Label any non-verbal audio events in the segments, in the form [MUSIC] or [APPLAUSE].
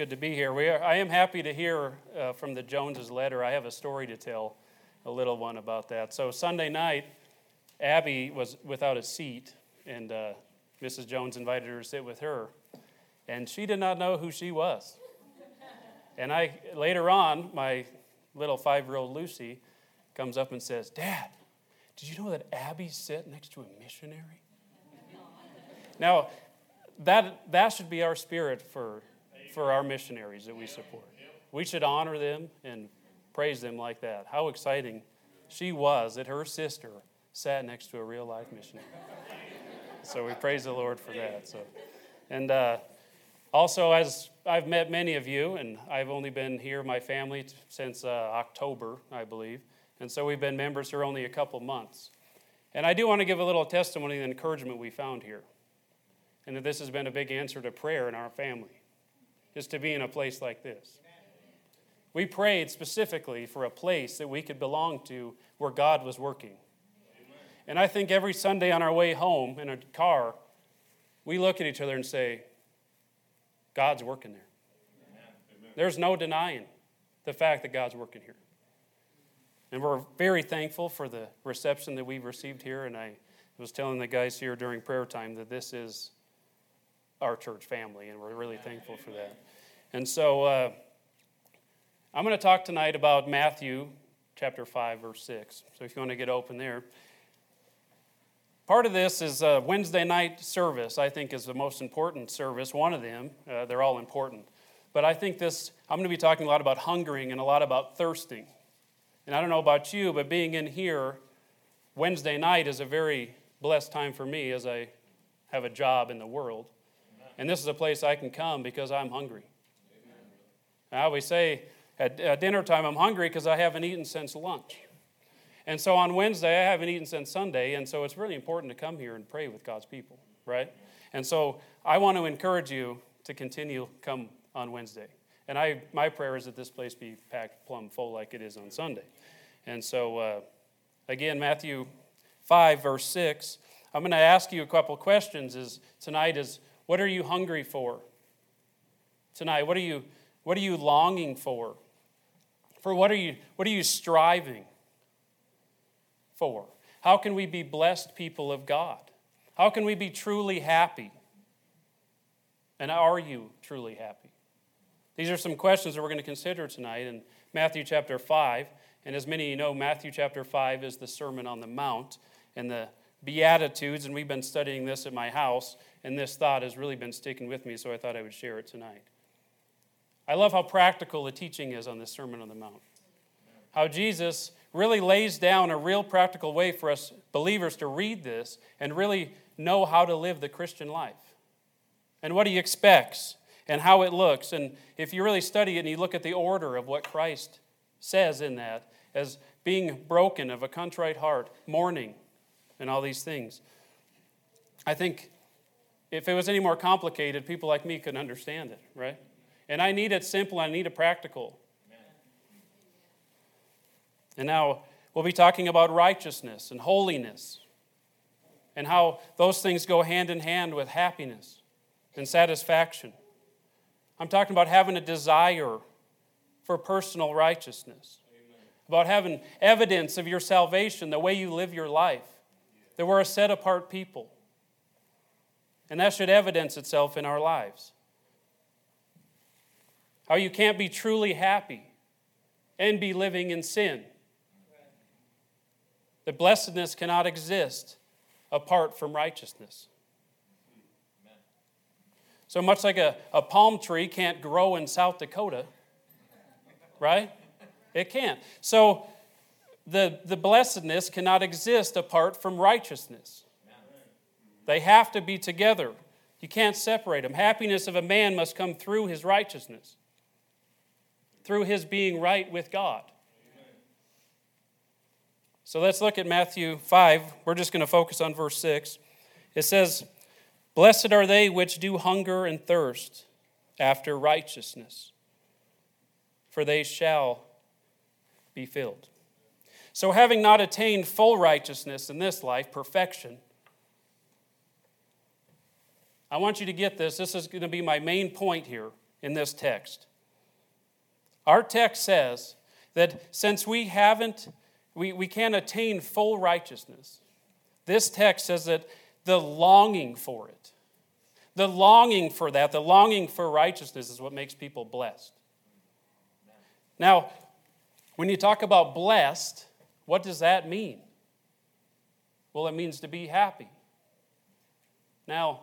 good to be here. We are, I am happy to hear uh, from the Joneses' letter. I have a story to tell, a little one about that. So Sunday night, Abby was without a seat, and uh, Mrs. Jones invited her to sit with her, and she did not know who she was. And I later on, my little five-year-old Lucy comes up and says, "Dad, did you know that Abby sat next to a missionary?" now, that that should be our spirit for for our missionaries that we support. We should honor them and praise them like that. How exciting she was that her sister sat next to a real life missionary. so we praise the Lord for that. So, and uh, also, as I've met many of you, and I've only been here, my family, since uh, October, I believe. And so we've been members here only a couple months. And I do want to give a little testimony the encouragement we found here. And that this has been a big answer to prayer in our family is to be in a place like this. We prayed specifically for a place that we could belong to where God was working. And I think every Sunday on our way home in a car, we look at each other and say, God's working there. There's no denying the fact that God's working here. And we're very thankful for the reception that we've received here. And I was telling the guys here during prayer time that this is our church family, and we're really thankful for that. And so uh, I'm going to talk tonight about Matthew chapter 5, verse 6. So if you want to get open there. Part of this is a Wednesday night service, I think, is the most important service, one of them. Uh, they're all important. But I think this, I'm going to be talking a lot about hungering and a lot about thirsting. And I don't know about you, but being in here Wednesday night is a very blessed time for me as I have a job in the world. And this is a place I can come because I'm hungry. I always say at, at dinner time, I'm hungry because I haven't eaten since lunch. And so on Wednesday, I haven't eaten since Sunday. And so it's really important to come here and pray with God's people, right? And so I want to encourage you to continue come on Wednesday. And I, my prayer is that this place be packed plumb full like it is on Sunday. And so, uh, again, Matthew 5, verse 6, I'm going to ask you a couple questions is, tonight is what are you hungry for tonight? What are you, what are you longing for? For what are you, what are you striving for? How can we be blessed people of God? How can we be truly happy? And are you truly happy? These are some questions that we're going to consider tonight in Matthew chapter 5. And as many of you know, Matthew chapter 5 is the Sermon on the Mount and the Beatitudes, and we've been studying this at my house. And this thought has really been sticking with me, so I thought I would share it tonight. I love how practical the teaching is on this Sermon on the Mount. How Jesus really lays down a real practical way for us believers to read this and really know how to live the Christian life and what he expects and how it looks. And if you really study it and you look at the order of what Christ says in that, as being broken, of a contrite heart, mourning, and all these things, I think if it was any more complicated, people like me couldn't understand it, right? And I need it simple, I need it practical. And now we'll be talking about righteousness and holiness and how those things go hand in hand with happiness and satisfaction. I'm talking about having a desire for personal righteousness, Amen. about having evidence of your salvation, the way you live your life, that we're a set apart people. And that should evidence itself in our lives. How you can't be truly happy and be living in sin. That blessedness cannot exist apart from righteousness. So much like a, a palm tree can't grow in South Dakota, right? It can't. So the, the blessedness cannot exist apart from righteousness. They have to be together. You can't separate them. Happiness of a man must come through his righteousness, through his being right with God. So let's look at Matthew 5. We're just going to focus on verse 6. It says, Blessed are they which do hunger and thirst after righteousness, for they shall be filled. So, having not attained full righteousness in this life, perfection, I want you to get this. This is going to be my main point here. in this text. Our text says that since we haven't, we, we can't attain full righteousness, this text says that the longing for it, the longing for that, the longing for righteousness is what makes people blessed. Now, when you talk about blessed, what does that mean? Well, it means to be happy. Now,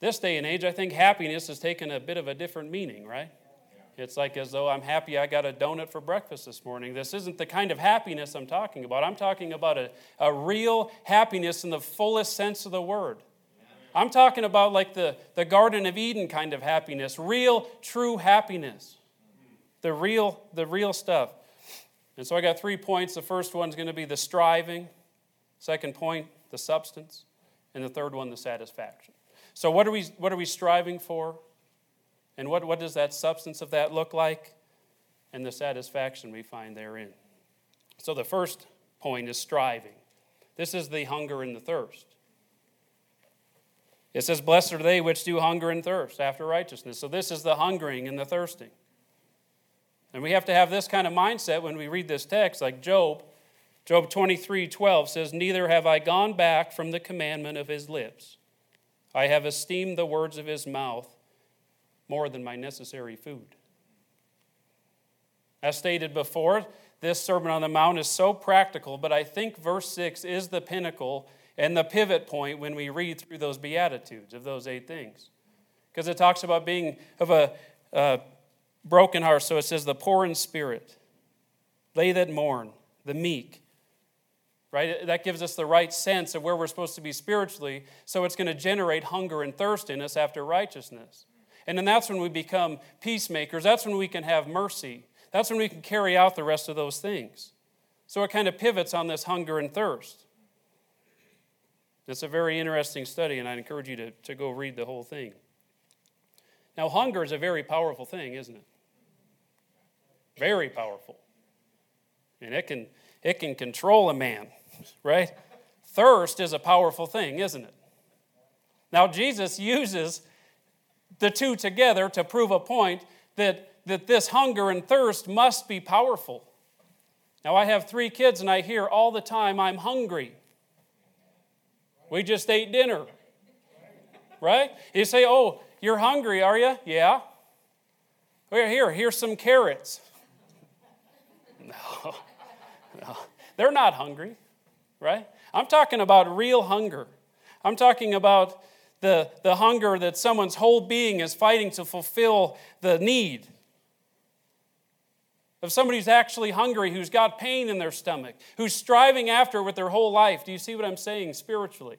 this day and age, I think happiness has taken a bit of a different meaning, right? It's like as though I'm happy I got a donut for breakfast this morning. This isn't the kind of happiness I'm talking about. I'm talking about a, a real happiness in the fullest sense of the word. I'm talking about like the, the Garden of Eden kind of happiness, real, true happiness. The real, the real stuff. And so I got three points. The first one's going to be the striving. Second point, the substance. And the third one, the satisfaction. So what are we, what are we striving for? And what, what does that substance of that look like? And the satisfaction we find therein. So the first point is striving. This is the hunger and the thirst. It says, Blessed are they which do hunger and thirst after righteousness. So this is the hungering and the thirsting. And we have to have this kind of mindset when we read this text, like Job. Job 23 12 says, Neither have I gone back from the commandment of his lips. I have esteemed the words of his mouth more than my necessary food. As stated before, this Sermon on the Mount is so practical, but I think verse 6 is the pinnacle and the pivot point when we read through those Beatitudes of those eight things. Because it talks about being of a, a broken heart. So it says, the poor in spirit, they that mourn, the meek. Right? That gives us the right sense of where we're supposed to be spiritually. So it's going to generate hunger and thirst in us after righteousness. And then that's when we become peacemakers. That's when we can have mercy. That's when we can carry out the rest of those things. So it kind of pivots on this hunger and thirst. It's a very interesting study, and I encourage you to, to go read the whole thing. Now, hunger is a very powerful thing, isn't it? Very powerful. And it can, it can control a man, [LAUGHS] right? Thirst is a powerful thing, isn't it? Now, Jesus uses the two together to prove a point that, that this hunger and thirst must be powerful. Now, I have three kids, and I hear all the time, I'm hungry. We just ate dinner. Right? You say, Oh, you're hungry, are you? Yeah. Here, here, here's some carrots. No, [LAUGHS] no. They're not hungry, right? I'm talking about real hunger. I'm talking about the, the hunger that someone's whole being is fighting to fulfill the need. Of somebody who's actually hungry, who's got pain in their stomach, who's striving after with their whole life. Do you see what I'm saying spiritually?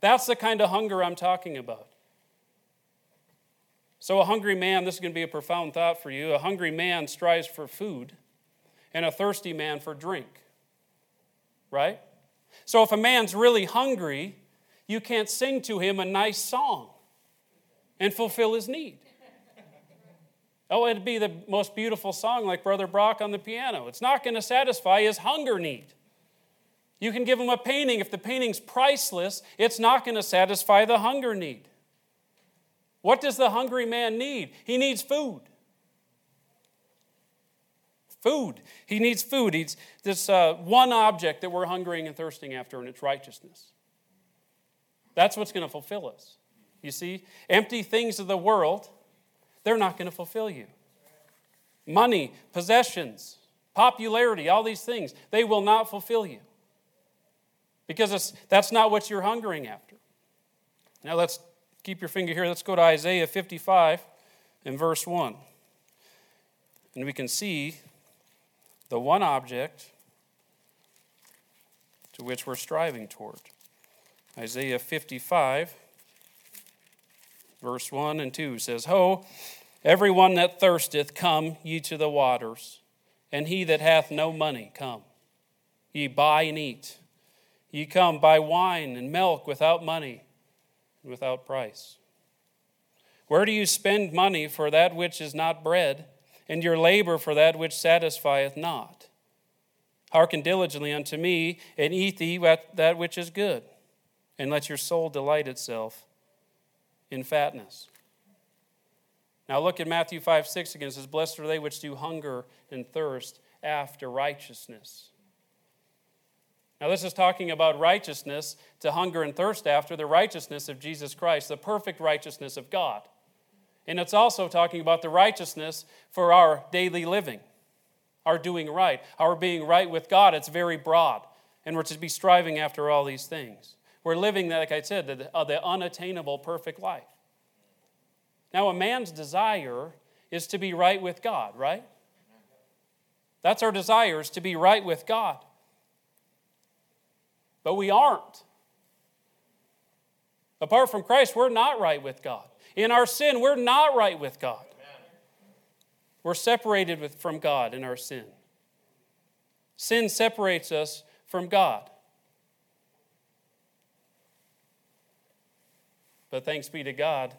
That's the kind of hunger I'm talking about. So, a hungry man, this is going to be a profound thought for you. A hungry man strives for food, and a thirsty man for drink. Right? So, if a man's really hungry, you can't sing to him a nice song and fulfill his need. Oh, it'd be the most beautiful song like Brother Brock on the piano. It's not going to satisfy his hunger need. You can give him a painting. If the painting's priceless, it's not going to satisfy the hunger need. What does the hungry man need? He needs food. Food. He needs food. He's this uh, one object that we're hungering and thirsting after, and it's righteousness. That's what's going to fulfill us. You see, empty things of the world, they're not going to fulfill you. Money, possessions, popularity, all these things, they will not fulfill you. Because that's not what you're hungering after. Now let's keep your finger here. Let's go to Isaiah 55 and verse 1. And we can see the one object to which we're striving toward. Isaiah 55, verse 1 and 2 says, Ho, everyone that thirsteth, come ye to the waters, and he that hath no money, come. Ye buy and eat. Ye come, buy wine and milk without money without price? Where do you spend money for that which is not bread, and your labor for that which satisfieth not? Hearken diligently unto me, and eat thee that which is good, and let your soul delight itself in fatness. Now look at Matthew 5 6 again. It says, Blessed are they which do hunger and thirst after righteousness. Now, this is talking about righteousness to hunger and thirst after, the righteousness of Jesus Christ, the perfect righteousness of God. And it's also talking about the righteousness for our daily living, our doing right, our being right with God. It's very broad. And we're to be striving after all these things. We're living, like I said, the, uh, the unattainable perfect life. Now, a man's desire is to be right with God, right? That's our desire, is to be right with God. But we aren't. Apart from Christ, we're not right with God. In our sin, we're not right with God. We're separated with, from God in our sin. Sin separates us from God. But thanks be to God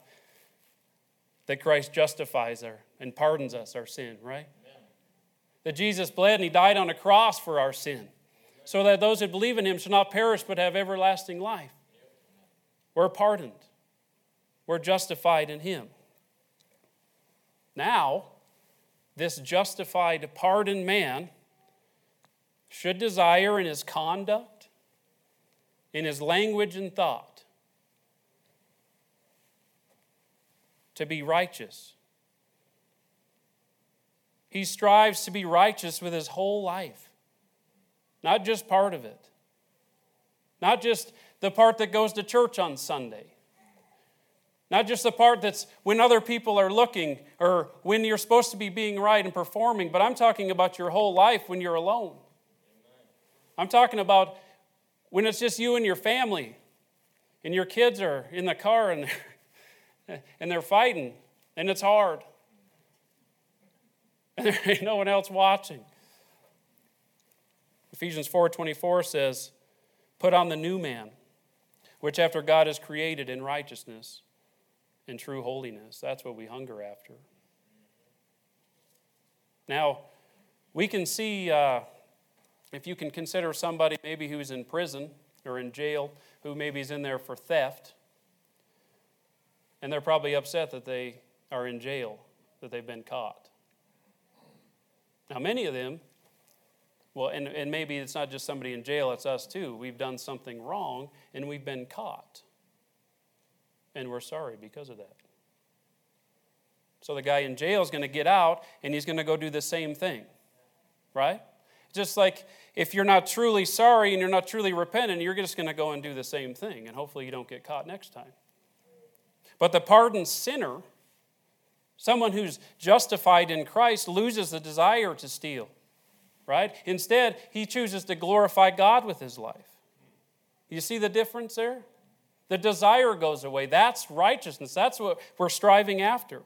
that Christ justifies our and pardons us our sin, right? Amen. That Jesus bled and he died on a cross for our sin, so that those who believe in him shall not perish but have everlasting life. We're pardoned. We're justified in him. Now, this justified, pardoned man should desire in his conduct, in his language and thought, to be righteous. He strives to be righteous with his whole life, not just part of it, not just the part that goes to church on Sunday. Not just the part that's when other people are looking or when you're supposed to be being right and performing, but I'm talking about your whole life when you're alone. I'm talking about when it's just you and your family and your kids are in the car and [LAUGHS] and they're fighting, and it's hard. [LAUGHS] And there ain't no one else watching. Ephesians 4:24 says, "Put on the new man, which after God is created in righteousness and true holiness." That's what we hunger after. Now, we can see uh, if you can consider somebody maybe who's in prison or in jail, who maybe is in there for theft, and they're probably upset that they are in jail, that they've been caught. Now, many of them, well, and, and maybe it's not just somebody in jail, it's us too. We've done something wrong and we've been caught. And we're sorry because of that. So the guy in jail is going to get out and he's going to go do the same thing, right? Just like if you're not truly sorry and you're not truly repentant, you're just going to go and do the same thing, and hopefully you don't get caught next time. But the pardoned sinner, someone who's justified in Christ, loses the desire to steal, right? Instead, he chooses to glorify God with his life. You see the difference there? The desire goes away. That's righteousness. That's what we're striving after.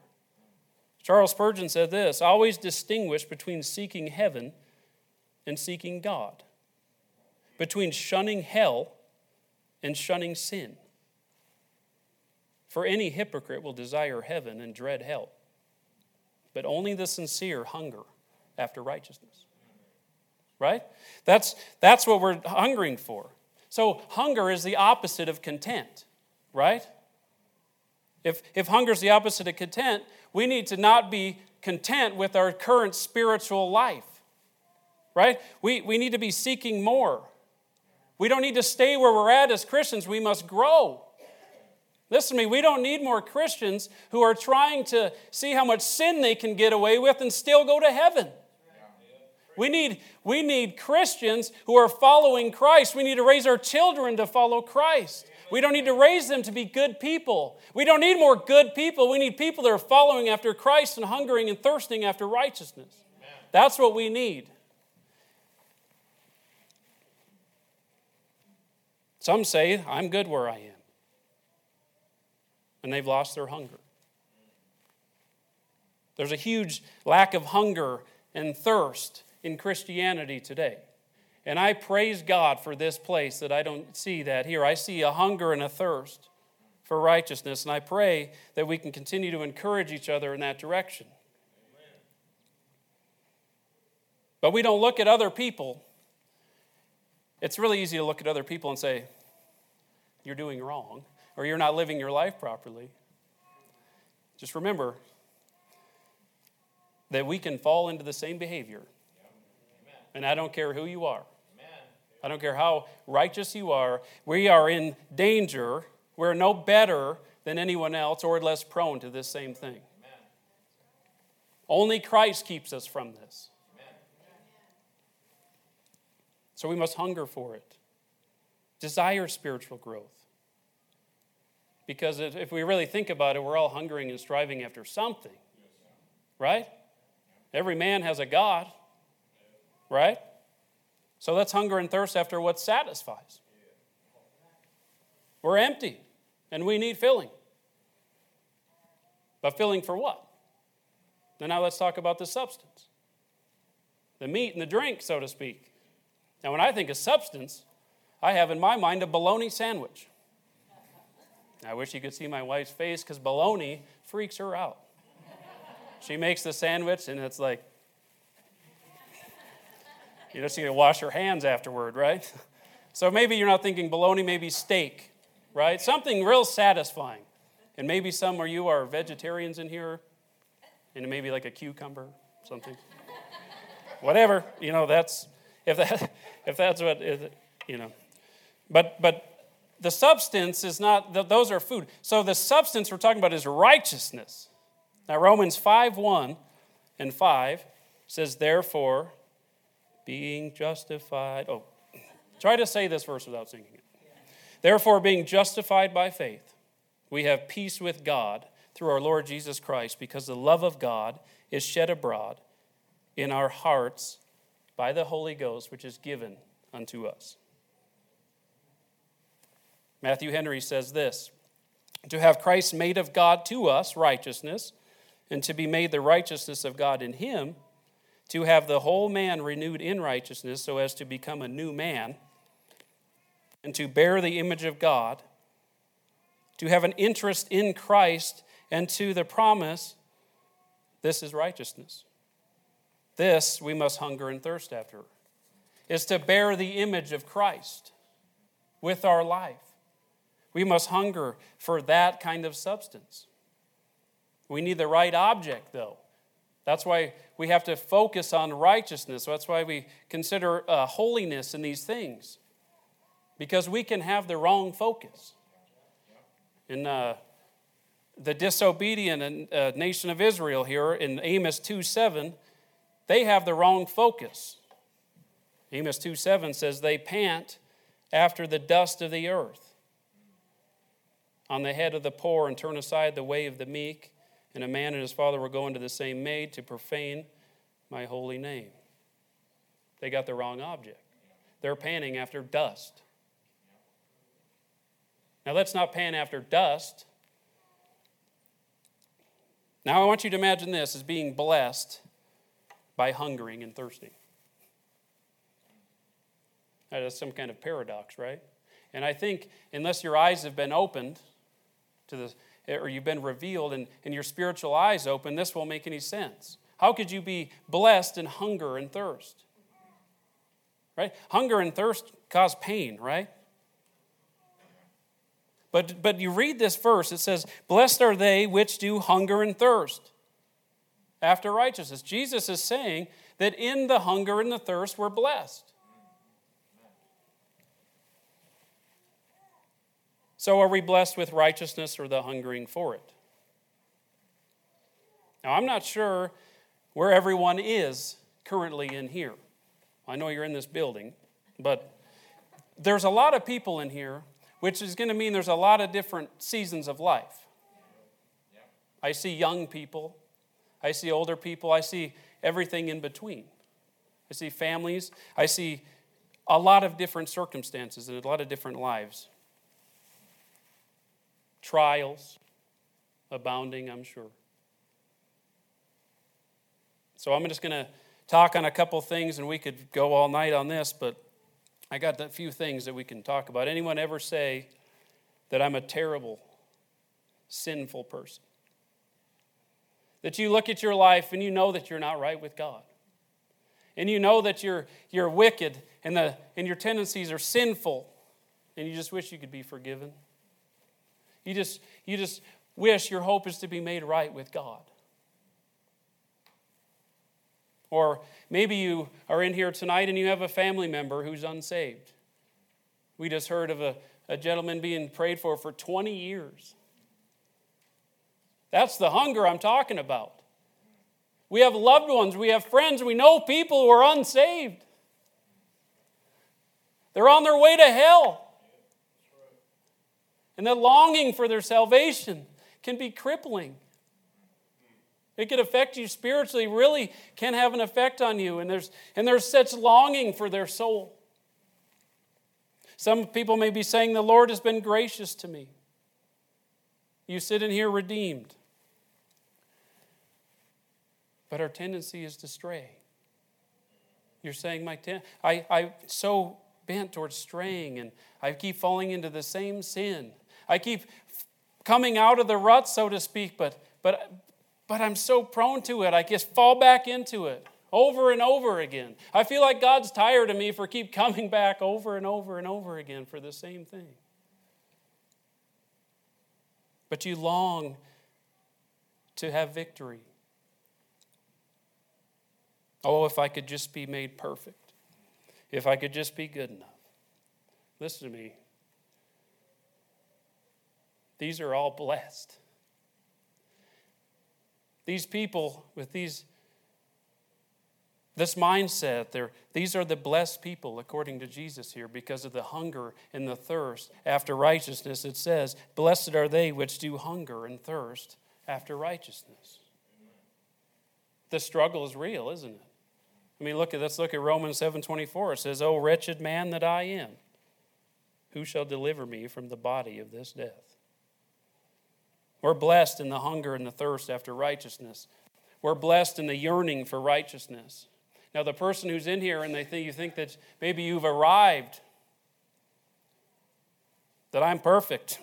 Charles Spurgeon said this always distinguish between seeking heaven and seeking God, between shunning hell and shunning sin. For any hypocrite will desire heaven and dread hell, but only the sincere hunger after righteousness. Right? That's, that's what we're hungering for. So, hunger is the opposite of content, right? If, if hunger is the opposite of content, we need to not be content with our current spiritual life, right? We, we need to be seeking more. We don't need to stay where we're at as Christians, we must grow. Listen to me, we don't need more Christians who are trying to see how much sin they can get away with and still go to heaven. We need, we need Christians who are following Christ. We need to raise our children to follow Christ. We don't need to raise them to be good people. We don't need more good people. We need people that are following after Christ and hungering and thirsting after righteousness. That's what we need. Some say, I'm good where I am and they've lost their hunger. There's a huge lack of hunger and thirst in Christianity today. And I praise God for this place that I don't see that here. I see a hunger and a thirst for righteousness, and I pray that we can continue to encourage each other in that direction. But we don't look at other people. It's really easy to look at other people and say, You're doing wrong or you're not living your life properly. Just remember, that we can fall into the same behavior. And I don't care who you are. I don't care how righteous you are. We are in danger. We're no better than anyone else or less prone to this same thing. Only Christ keeps us from this. So we must hunger for it, desire spiritual growth. Because if we really think about it, we're all hungering and striving after something, right? Every man has a God, right? So let's hunger and thirst after what satisfies. We're empty and we need filling. But filling for what? Then now let's talk about the substance the meat and the drink, so to speak. Now, when I think of substance, I have in my mind a bologna sandwich. I wish you could see my wife's face because bologna freaks her out. She makes the sandwich and it's like, you just need to wash your hands afterward, right? [LAUGHS] So maybe you're not thinking bologna, maybe steak, right? Something real satisfying. And maybe some of you are vegetarians in here, and maybe like a cucumber, something. [LAUGHS] Whatever, you know, that's if that [LAUGHS] if that's what you know. But but the substance is not those are food. So the substance we're talking about is righteousness. Now Romans 5 1 and 5 says, therefore, being justified. Oh, try to say this verse without singing it. Therefore, being justified by faith, we have peace with God through our Lord Jesus Christ, because the love of God is shed abroad in our hearts by the Holy Ghost, which is given unto us. Matthew Henry says this To have Christ made of God to us righteousness, and to be made the righteousness of God in him, to have the whole man renewed in righteousness so as to become a new man, and to bear the image of God, to have an interest in Christ and to the promise, this is righteousness. This we must hunger and thirst after, is to bear the image of Christ with our life. We must hunger for that kind of substance. We need the right object, though. That's why we have to focus on righteousness. That's why we consider uh, holiness in these things, because we can have the wrong focus. In uh, the disobedient uh, nation of Israel here in Amos 2 7, they have the wrong focus. Amos 2 7 says, They pant after the dust of the earth on the head of the poor and turn aside the way of the meek. And a man and his father will go into the same maid to profane my holy name. They got the wrong object. They're panning after dust. Now, let's not pan after dust. Now, I want you to imagine this as being blessed by hungering and thirsting. That is some kind of paradox, right? And I think unless your eyes have been opened to the, Eh, or you've been revealed and, and your spiritual eyes open, this won't make any sense. How could you be blessed in hunger and thirst? Right? Hunger and thirst cause pain, right? But, but you read this verse, it says, Blessed are they which do hunger and thirst after righteousness. Jesus is saying that in the hunger and the thirst, we're blessed. So, are we blessed with righteousness or the hungering for it? Now, I'm not sure where everyone is currently in here. I know you're in this building, but there's a lot of people in here which is going to mean there's a lot of different seasons of life. I see young people, I see older people, I see everything in between. I see families, I see a lot of different circumstances and a lot of different lives. Trials abounding, I'm sure. So I'm just going to talk on a couple things, and we could go all night on this, but I got a few things that we can talk about. Anyone ever say that I'm a terrible, sinful person? That you look at your life and you know that you're not right with God. And you know that you're, you're wicked and, the, and your tendencies are sinful and you just wish you could be forgiven. You just, you just wish your hope is to be made right with God. Or maybe you are in here tonight and you have a family member who's unsaved. We just heard of a, a gentleman being prayed for for 20 years. That's the hunger I'm talking about. We have loved ones, we have friends, we know people who are unsaved. They're on their way to hell. And the longing for their salvation can be crippling. It can affect you spiritually, really can have an effect on you. And there's, and there's such longing for their soul. Some people may be saying, The Lord has been gracious to me. You sit in here redeemed. But our tendency is to stray. You're saying, my ten- I, I so bent towards straying, and I keep falling into the same sin. I keep coming out of the rut, so to speak, but, but, but I'm so prone to it. I just fall back into it over and over again. I feel like God's tired of me for keep coming back over and over and over again for the same thing. But you long to have victory. Oh, if I could just be made perfect. If I could just be good enough. Listen to me. These are all blessed. These people with these this mindset, they're, these are the blessed people, according to Jesus here, because of the hunger and the thirst after righteousness. It says, Blessed are they which do hunger and thirst after righteousness. The struggle is real, isn't it? I mean, look at let's look at Romans 7:24. It says, "O wretched man that I am, who shall deliver me from the body of this death?" We're blessed in the hunger and the thirst after righteousness. We're blessed in the yearning for righteousness. Now, the person who's in here and they think you think that maybe you've arrived, that I'm perfect,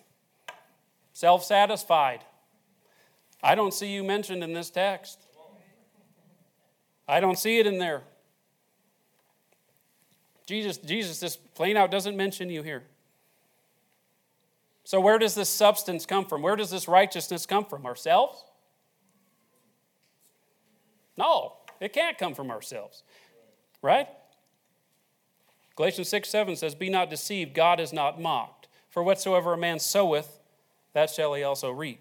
self-satisfied. I don't see you mentioned in this text. I don't see it in there. Jesus, Jesus just plain out doesn't mention you here. So, where does this substance come from? Where does this righteousness come from? Ourselves? No, it can't come from ourselves. Right? Galatians 6 7 says, Be not deceived, God is not mocked. For whatsoever a man soweth, that shall he also reap.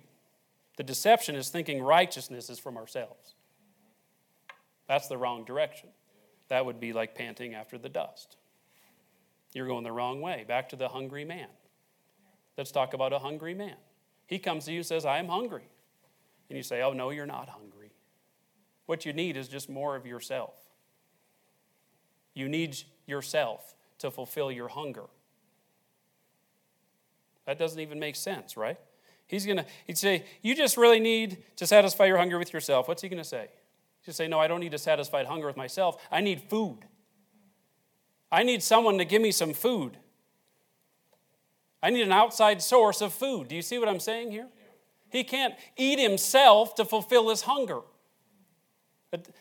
The deception is thinking righteousness is from ourselves. That's the wrong direction. That would be like panting after the dust. You're going the wrong way. Back to the hungry man. Let's talk about a hungry man. He comes to you and says, I am hungry. And you say, Oh, no, you're not hungry. What you need is just more of yourself. You need yourself to fulfill your hunger. That doesn't even make sense, right? He's to he'd say, You just really need to satisfy your hunger with yourself. What's he to say? You say, No, I don't need to satisfy hunger with myself. I need food. I need someone to give me some food. I need an outside source of food. Do you see what I'm saying here? He can't eat himself to fulfill his hunger.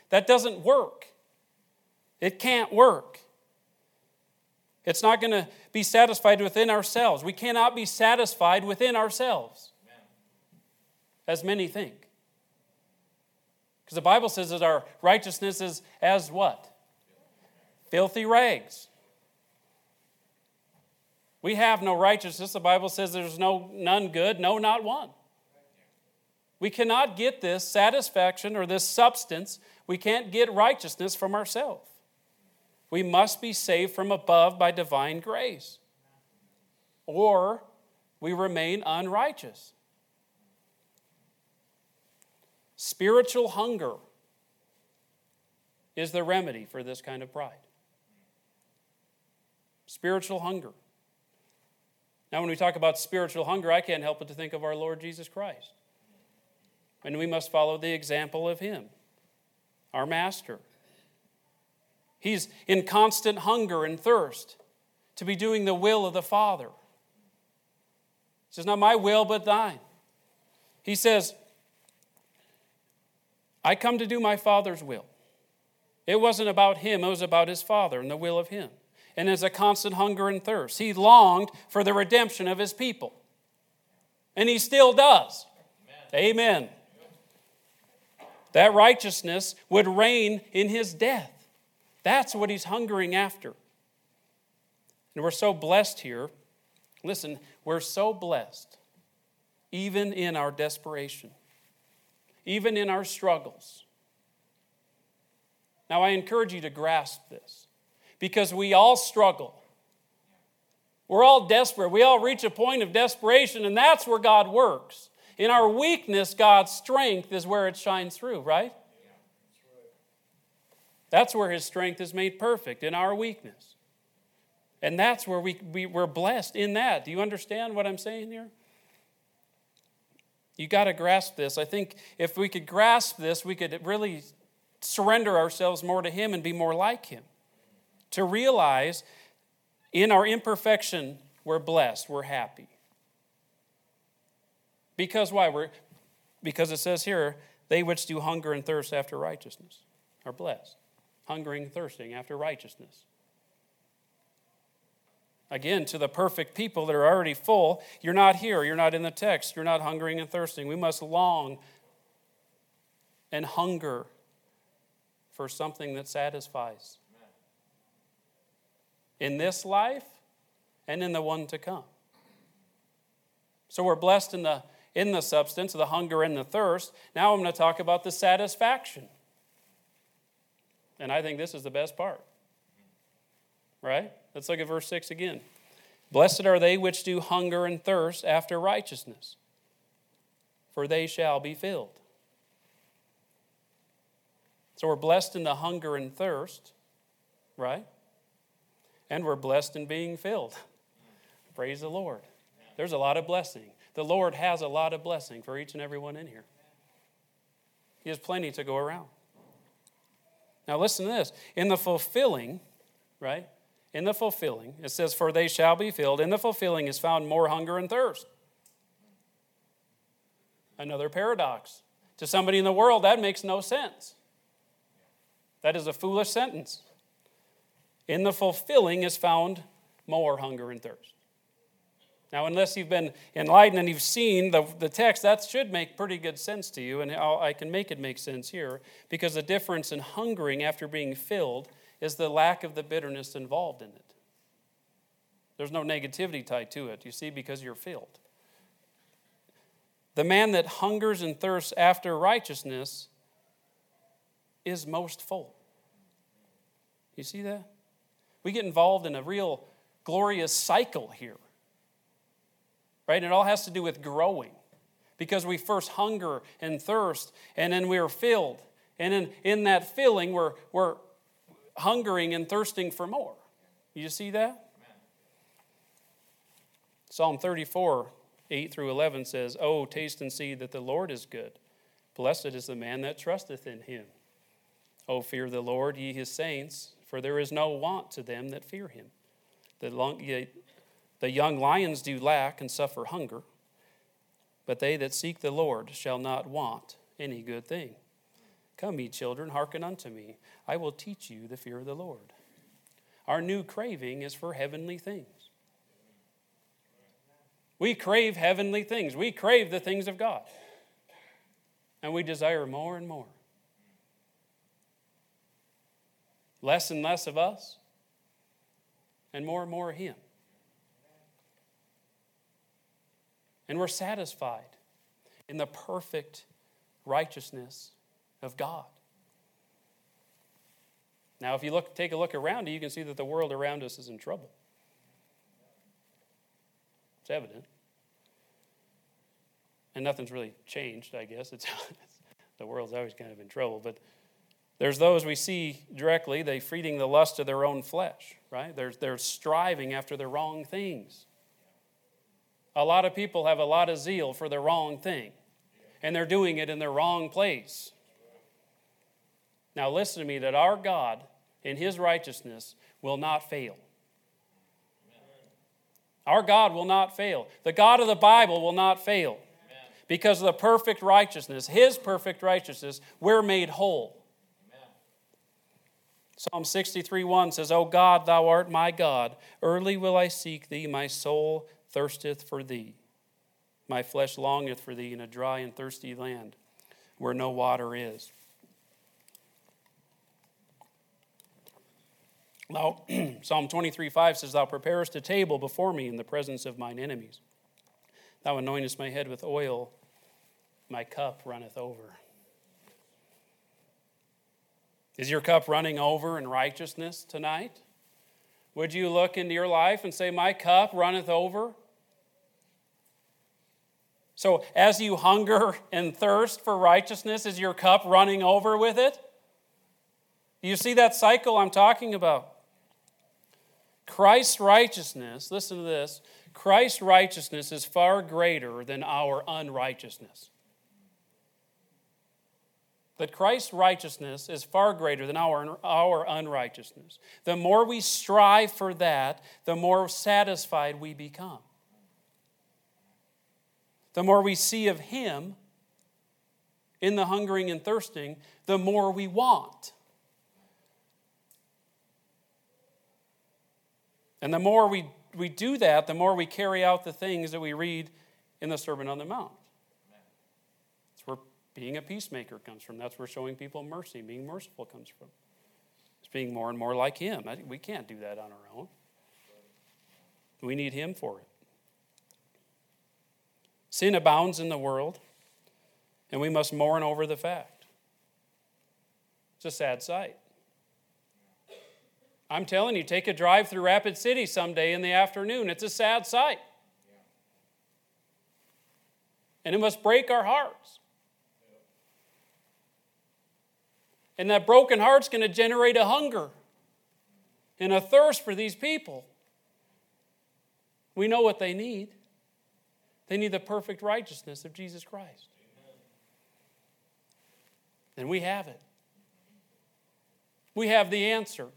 That, doesn't work. It can't work. It's not going to be satisfied within ourselves. We cannot be satisfied within ourselves, as many think. Because the Bible says that our righteousness is as what? Filthy rags. We have no righteousness. The Bible says there's no none good, no not one. We cannot get this satisfaction or this substance. We can't get righteousness from ourselves. We must be saved from above by divine grace. Or we remain unrighteous. Spiritual hunger is the remedy for this kind of pride. Spiritual hunger. Now, when we talk about spiritual hunger, I can't help but to think of our Lord Jesus Christ. And we must follow the example of Him, our Master. He's in constant hunger and thirst to be doing the will of the Father. He says, Not my will, but thine. He says, I come to do my Father's will. It wasn't about him, it was about his Father and the will of him. And as a constant hunger and thirst, he longed for the redemption of his people. And he still does. Amen. Amen. That righteousness would reign in his death. That's what he's hungering after. And we're so blessed here. Listen, we're so blessed, even in our desperation, even in our struggles. Now, I encourage you to grasp this because we all struggle. We're all desperate. We all reach a point of desperation, and that's where God works. In our weakness, God's strength is where it shines through, right? That's where His strength is made perfect, in our weakness. And that's where we, we, we're blessed in that. Do you understand what I'm saying here? You got to grasp this. I think if we could grasp this, we could really surrender ourselves more to Him and be more like Him. To realize in our imperfection, we're blessed, we're happy. Because why? We're, because it says here, they which do hunger and thirst after righteousness are blessed. Hungering and thirsting after righteousness. Again, to the perfect people that are already full, you're not here, you're not in the text, you're not hungering and thirsting. We must long and hunger for something that satisfies in this life and in the one to come. So we're blessed in the in the substance, the hunger and the thirst. Now I'm going to talk about the satisfaction. And I think this is the best part. Right? Let's look at verse 6 again. Blessed are they which do hunger and thirst after righteousness, for they shall be filled. So we're blessed in the hunger and thirst, right? And we're blessed in being filled. Praise the Lord. There's a lot of blessing. The Lord has a lot of blessing for each and every one in here. He has plenty to go around. Now, listen to this. In the fulfilling, right? In the fulfilling, it says, For they shall be filled. In the fulfilling is found more hunger and thirst. Another paradox. To somebody in the world, that makes no sense. That is a foolish sentence. In the fulfilling is found more hunger and thirst. Now, unless you've been enlightened and you've seen the, the text, that should make pretty good sense to you, and I can make it make sense here because the difference in hungering after being filled is the lack of the bitterness involved in it. There's no negativity tied to it, you see, because you're filled. The man that hungers and thirsts after righteousness is most full. You see that? We get involved in a real glorious cycle here right? It all has to do with growing because we first hunger and thirst and then we are filled. And in, in that filling, we're, we're hungering and thirsting for more. You see that? Psalm 34, 8 through 11 says, Oh, taste and see that the Lord is good. Blessed is the man that trusteth in him. Oh, fear the Lord, ye his saints, for there is no want to them that fear him. The long, the young lions do lack and suffer hunger, but they that seek the Lord shall not want any good thing. Come, ye children, hearken unto me. I will teach you the fear of the Lord. Our new craving is for heavenly things. We crave heavenly things. We crave the things of God. And we desire more and more. Less and less of us, and more and more of Him. And we're satisfied in the perfect righteousness of God. Now, if you look, take a look around you, you can see that the world around us is in trouble. It's evident. And nothing's really changed, I guess. It's, [LAUGHS] the world's always kind of in trouble. But there's those we see directly, they feeding the lust of their own flesh, right? They're, they're striving after the wrong things. A lot of people have a lot of zeal for the wrong thing, and they're doing it in the wrong place. Now, listen to me that our God, in His righteousness, will not fail. Our God will not fail. The God of the Bible will not fail. Because of the perfect righteousness, His perfect righteousness, we're made whole. Psalm 63 1 says, O God, thou art my God. Early will I seek thee. My soul thirsteth for thee. My flesh longeth for thee in a dry and thirsty land where no water is. Thou, [CLEARS THROAT] Psalm 23 5 says, Thou preparest a table before me in the presence of mine enemies. Thou anointest my head with oil, my cup runneth over. Is your cup running over in righteousness tonight? Would you look into your life and say, My cup runneth over? So, as you hunger and thirst for righteousness, is your cup running over with it? Do you see that cycle I'm talking about? Christ's righteousness, listen to this Christ's righteousness is far greater than our unrighteousness. That Christ's righteousness is far greater than our, our unrighteousness. The more we strive for that, the more satisfied we become. The more we see of Him in the hungering and thirsting, the more we want. And the more we, we do that, the more we carry out the things that we read in the Sermon on the Mount. Being a peacemaker comes from. That's where showing people mercy, being merciful comes from. It's being more and more like Him. We can't do that on our own. We need Him for it. Sin abounds in the world, and we must mourn over the fact. It's a sad sight. I'm telling you, take a drive through Rapid City someday in the afternoon. It's a sad sight. And it must break our hearts. And that broken heart's going to generate a hunger and a thirst for these people. We know what they need. They need the perfect righteousness of Jesus Christ. And we have it. We have the answer.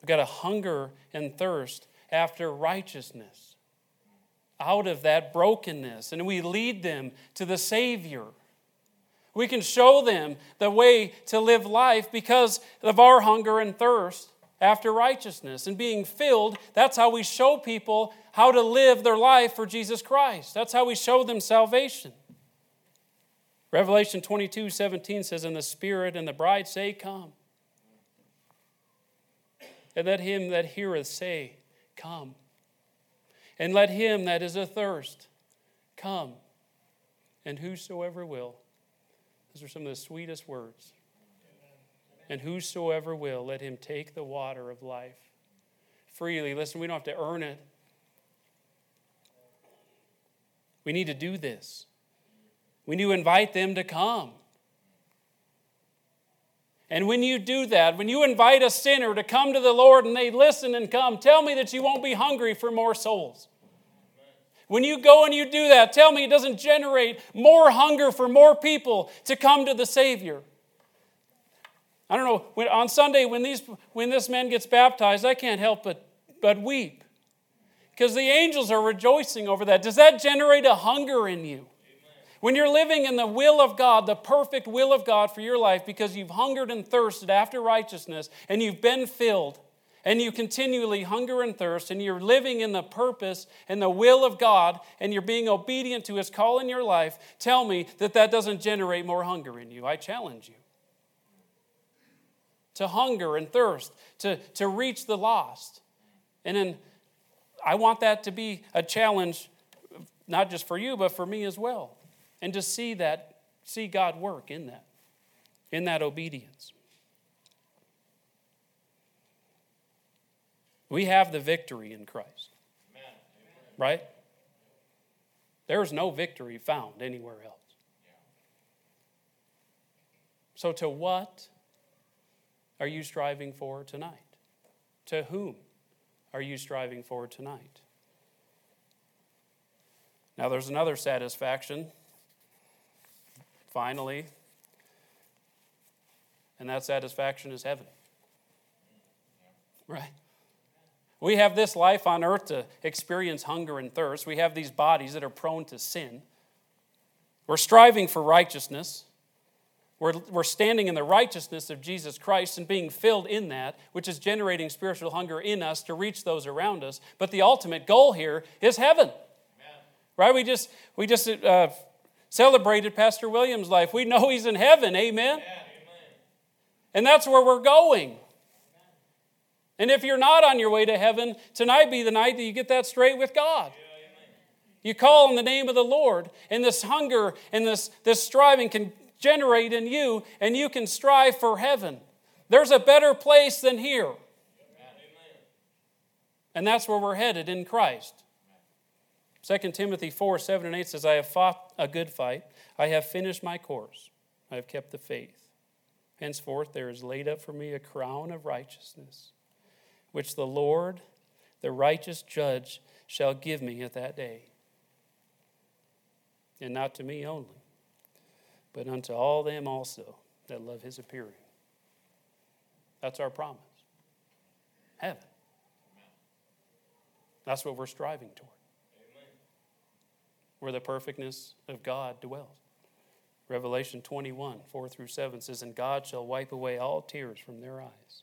We've got a hunger and thirst after righteousness out of that brokenness, and we lead them to the Savior. We can show them the way to live life because of our hunger and thirst after righteousness and being filled. That's how we show people how to live their life for Jesus Christ. That's how we show them salvation. Revelation 22 17 says, And the Spirit and the bride say, Come. And let him that heareth say, Come. And let him that is athirst come. And whosoever will. Those are some of the sweetest words. And whosoever will, let him take the water of life freely. Listen, we don't have to earn it. We need to do this. We need to invite them to come. And when you do that, when you invite a sinner to come to the Lord and they listen and come, tell me that you won't be hungry for more souls. When you go and you do that, tell me it doesn't generate more hunger for more people to come to the Savior. I don't know, when, on Sunday when, these, when this man gets baptized, I can't help but, but weep because the angels are rejoicing over that. Does that generate a hunger in you? When you're living in the will of God, the perfect will of God for your life, because you've hungered and thirsted after righteousness and you've been filled, and you continually hunger and thirst, and you're living in the purpose and the will of God, and you're being obedient to His call in your life, tell me that that doesn't generate more hunger in you. I challenge you to hunger and thirst, to, to reach the lost. And then I want that to be a challenge, not just for you, but for me as well. And to see that, see God work in that, in that obedience. We have the victory in Christ. Amen. Right? There's no victory found anywhere else. So, to what are you striving for tonight? To whom are you striving for tonight? Now, there's another satisfaction, finally, and that satisfaction is heaven. Mm, right? We have this life on earth to experience hunger and thirst. We have these bodies that are prone to sin. We're striving for righteousness. We're, we're standing in the righteousness of Jesus Christ and being filled in that, which is generating spiritual hunger in us to reach those around us. But the ultimate goal here is heaven. Amen. Right? We just, we just uh, celebrated Pastor Williams' life. We know he's in heaven. Amen? Amen. And that's where we're going. And if you're not on your way to heaven, tonight be the night that you get that straight with God. You call on the name of the Lord, and this hunger and this, this striving can generate in you, and you can strive for heaven. There's a better place than here. And that's where we're headed in Christ. 2 Timothy 4 7 and 8 says, I have fought a good fight. I have finished my course. I have kept the faith. Henceforth, there is laid up for me a crown of righteousness, which the Lord, the righteous judge, shall give me at that day. And not to me only, but unto all them also that love his appearing. That's our promise. Heaven. That's what we're striving toward. Where the perfectness of God dwells. Revelation 21, 4 through 7 says, And God shall wipe away all tears from their eyes,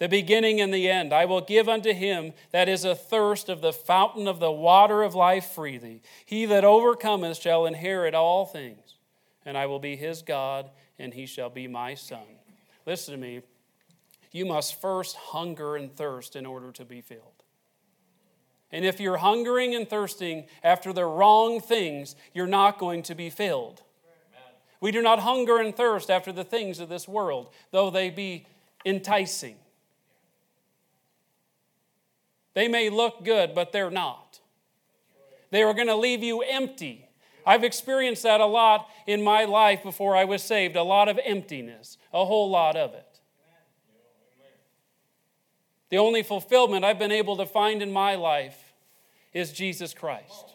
the beginning and the end. I will give unto him that is athirst of the fountain of the water of life freely. He that overcometh shall inherit all things, and I will be his God, and he shall be my son. Listen to me. You must first hunger and thirst in order to be filled. And if you're hungering and thirsting after the wrong things, you're not going to be filled. We do not hunger and thirst after the things of this world, though they be enticing. They may look good, but they're not. They are going to leave you empty. I've experienced that a lot in my life before I was saved a lot of emptiness, a whole lot of it. The only fulfillment I've been able to find in my life is Jesus Christ.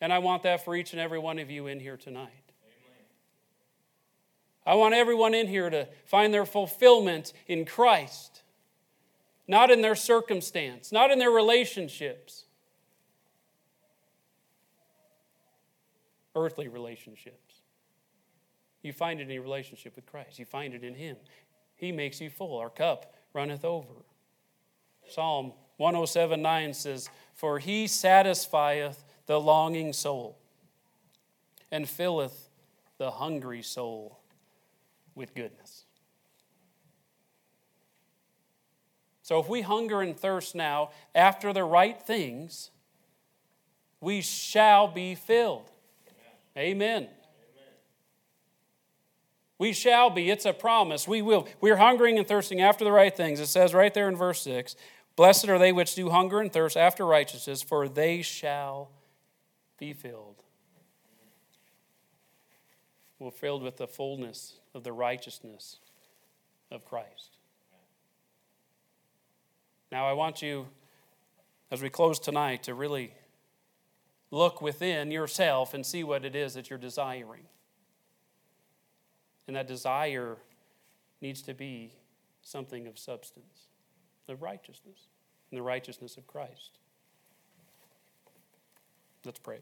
And I want that for each and every one of you in here tonight. I want everyone in here to find their fulfillment in Christ, not in their circumstance, not in their relationships, earthly relationships. You find it in your relationship with Christ, you find it in Him. He makes you full. Our cup runneth over. Psalm 107 9 says, For he satisfieth the longing soul and filleth the hungry soul with goodness. So if we hunger and thirst now after the right things, we shall be filled. Amen. Amen. We shall be. It's a promise. We will. We're hungering and thirsting after the right things. It says right there in verse 6 Blessed are they which do hunger and thirst after righteousness, for they shall be filled. We're filled with the fullness of the righteousness of Christ. Now, I want you, as we close tonight, to really look within yourself and see what it is that you're desiring. And that desire needs to be something of substance, of righteousness, and the righteousness of Christ. Let's pray.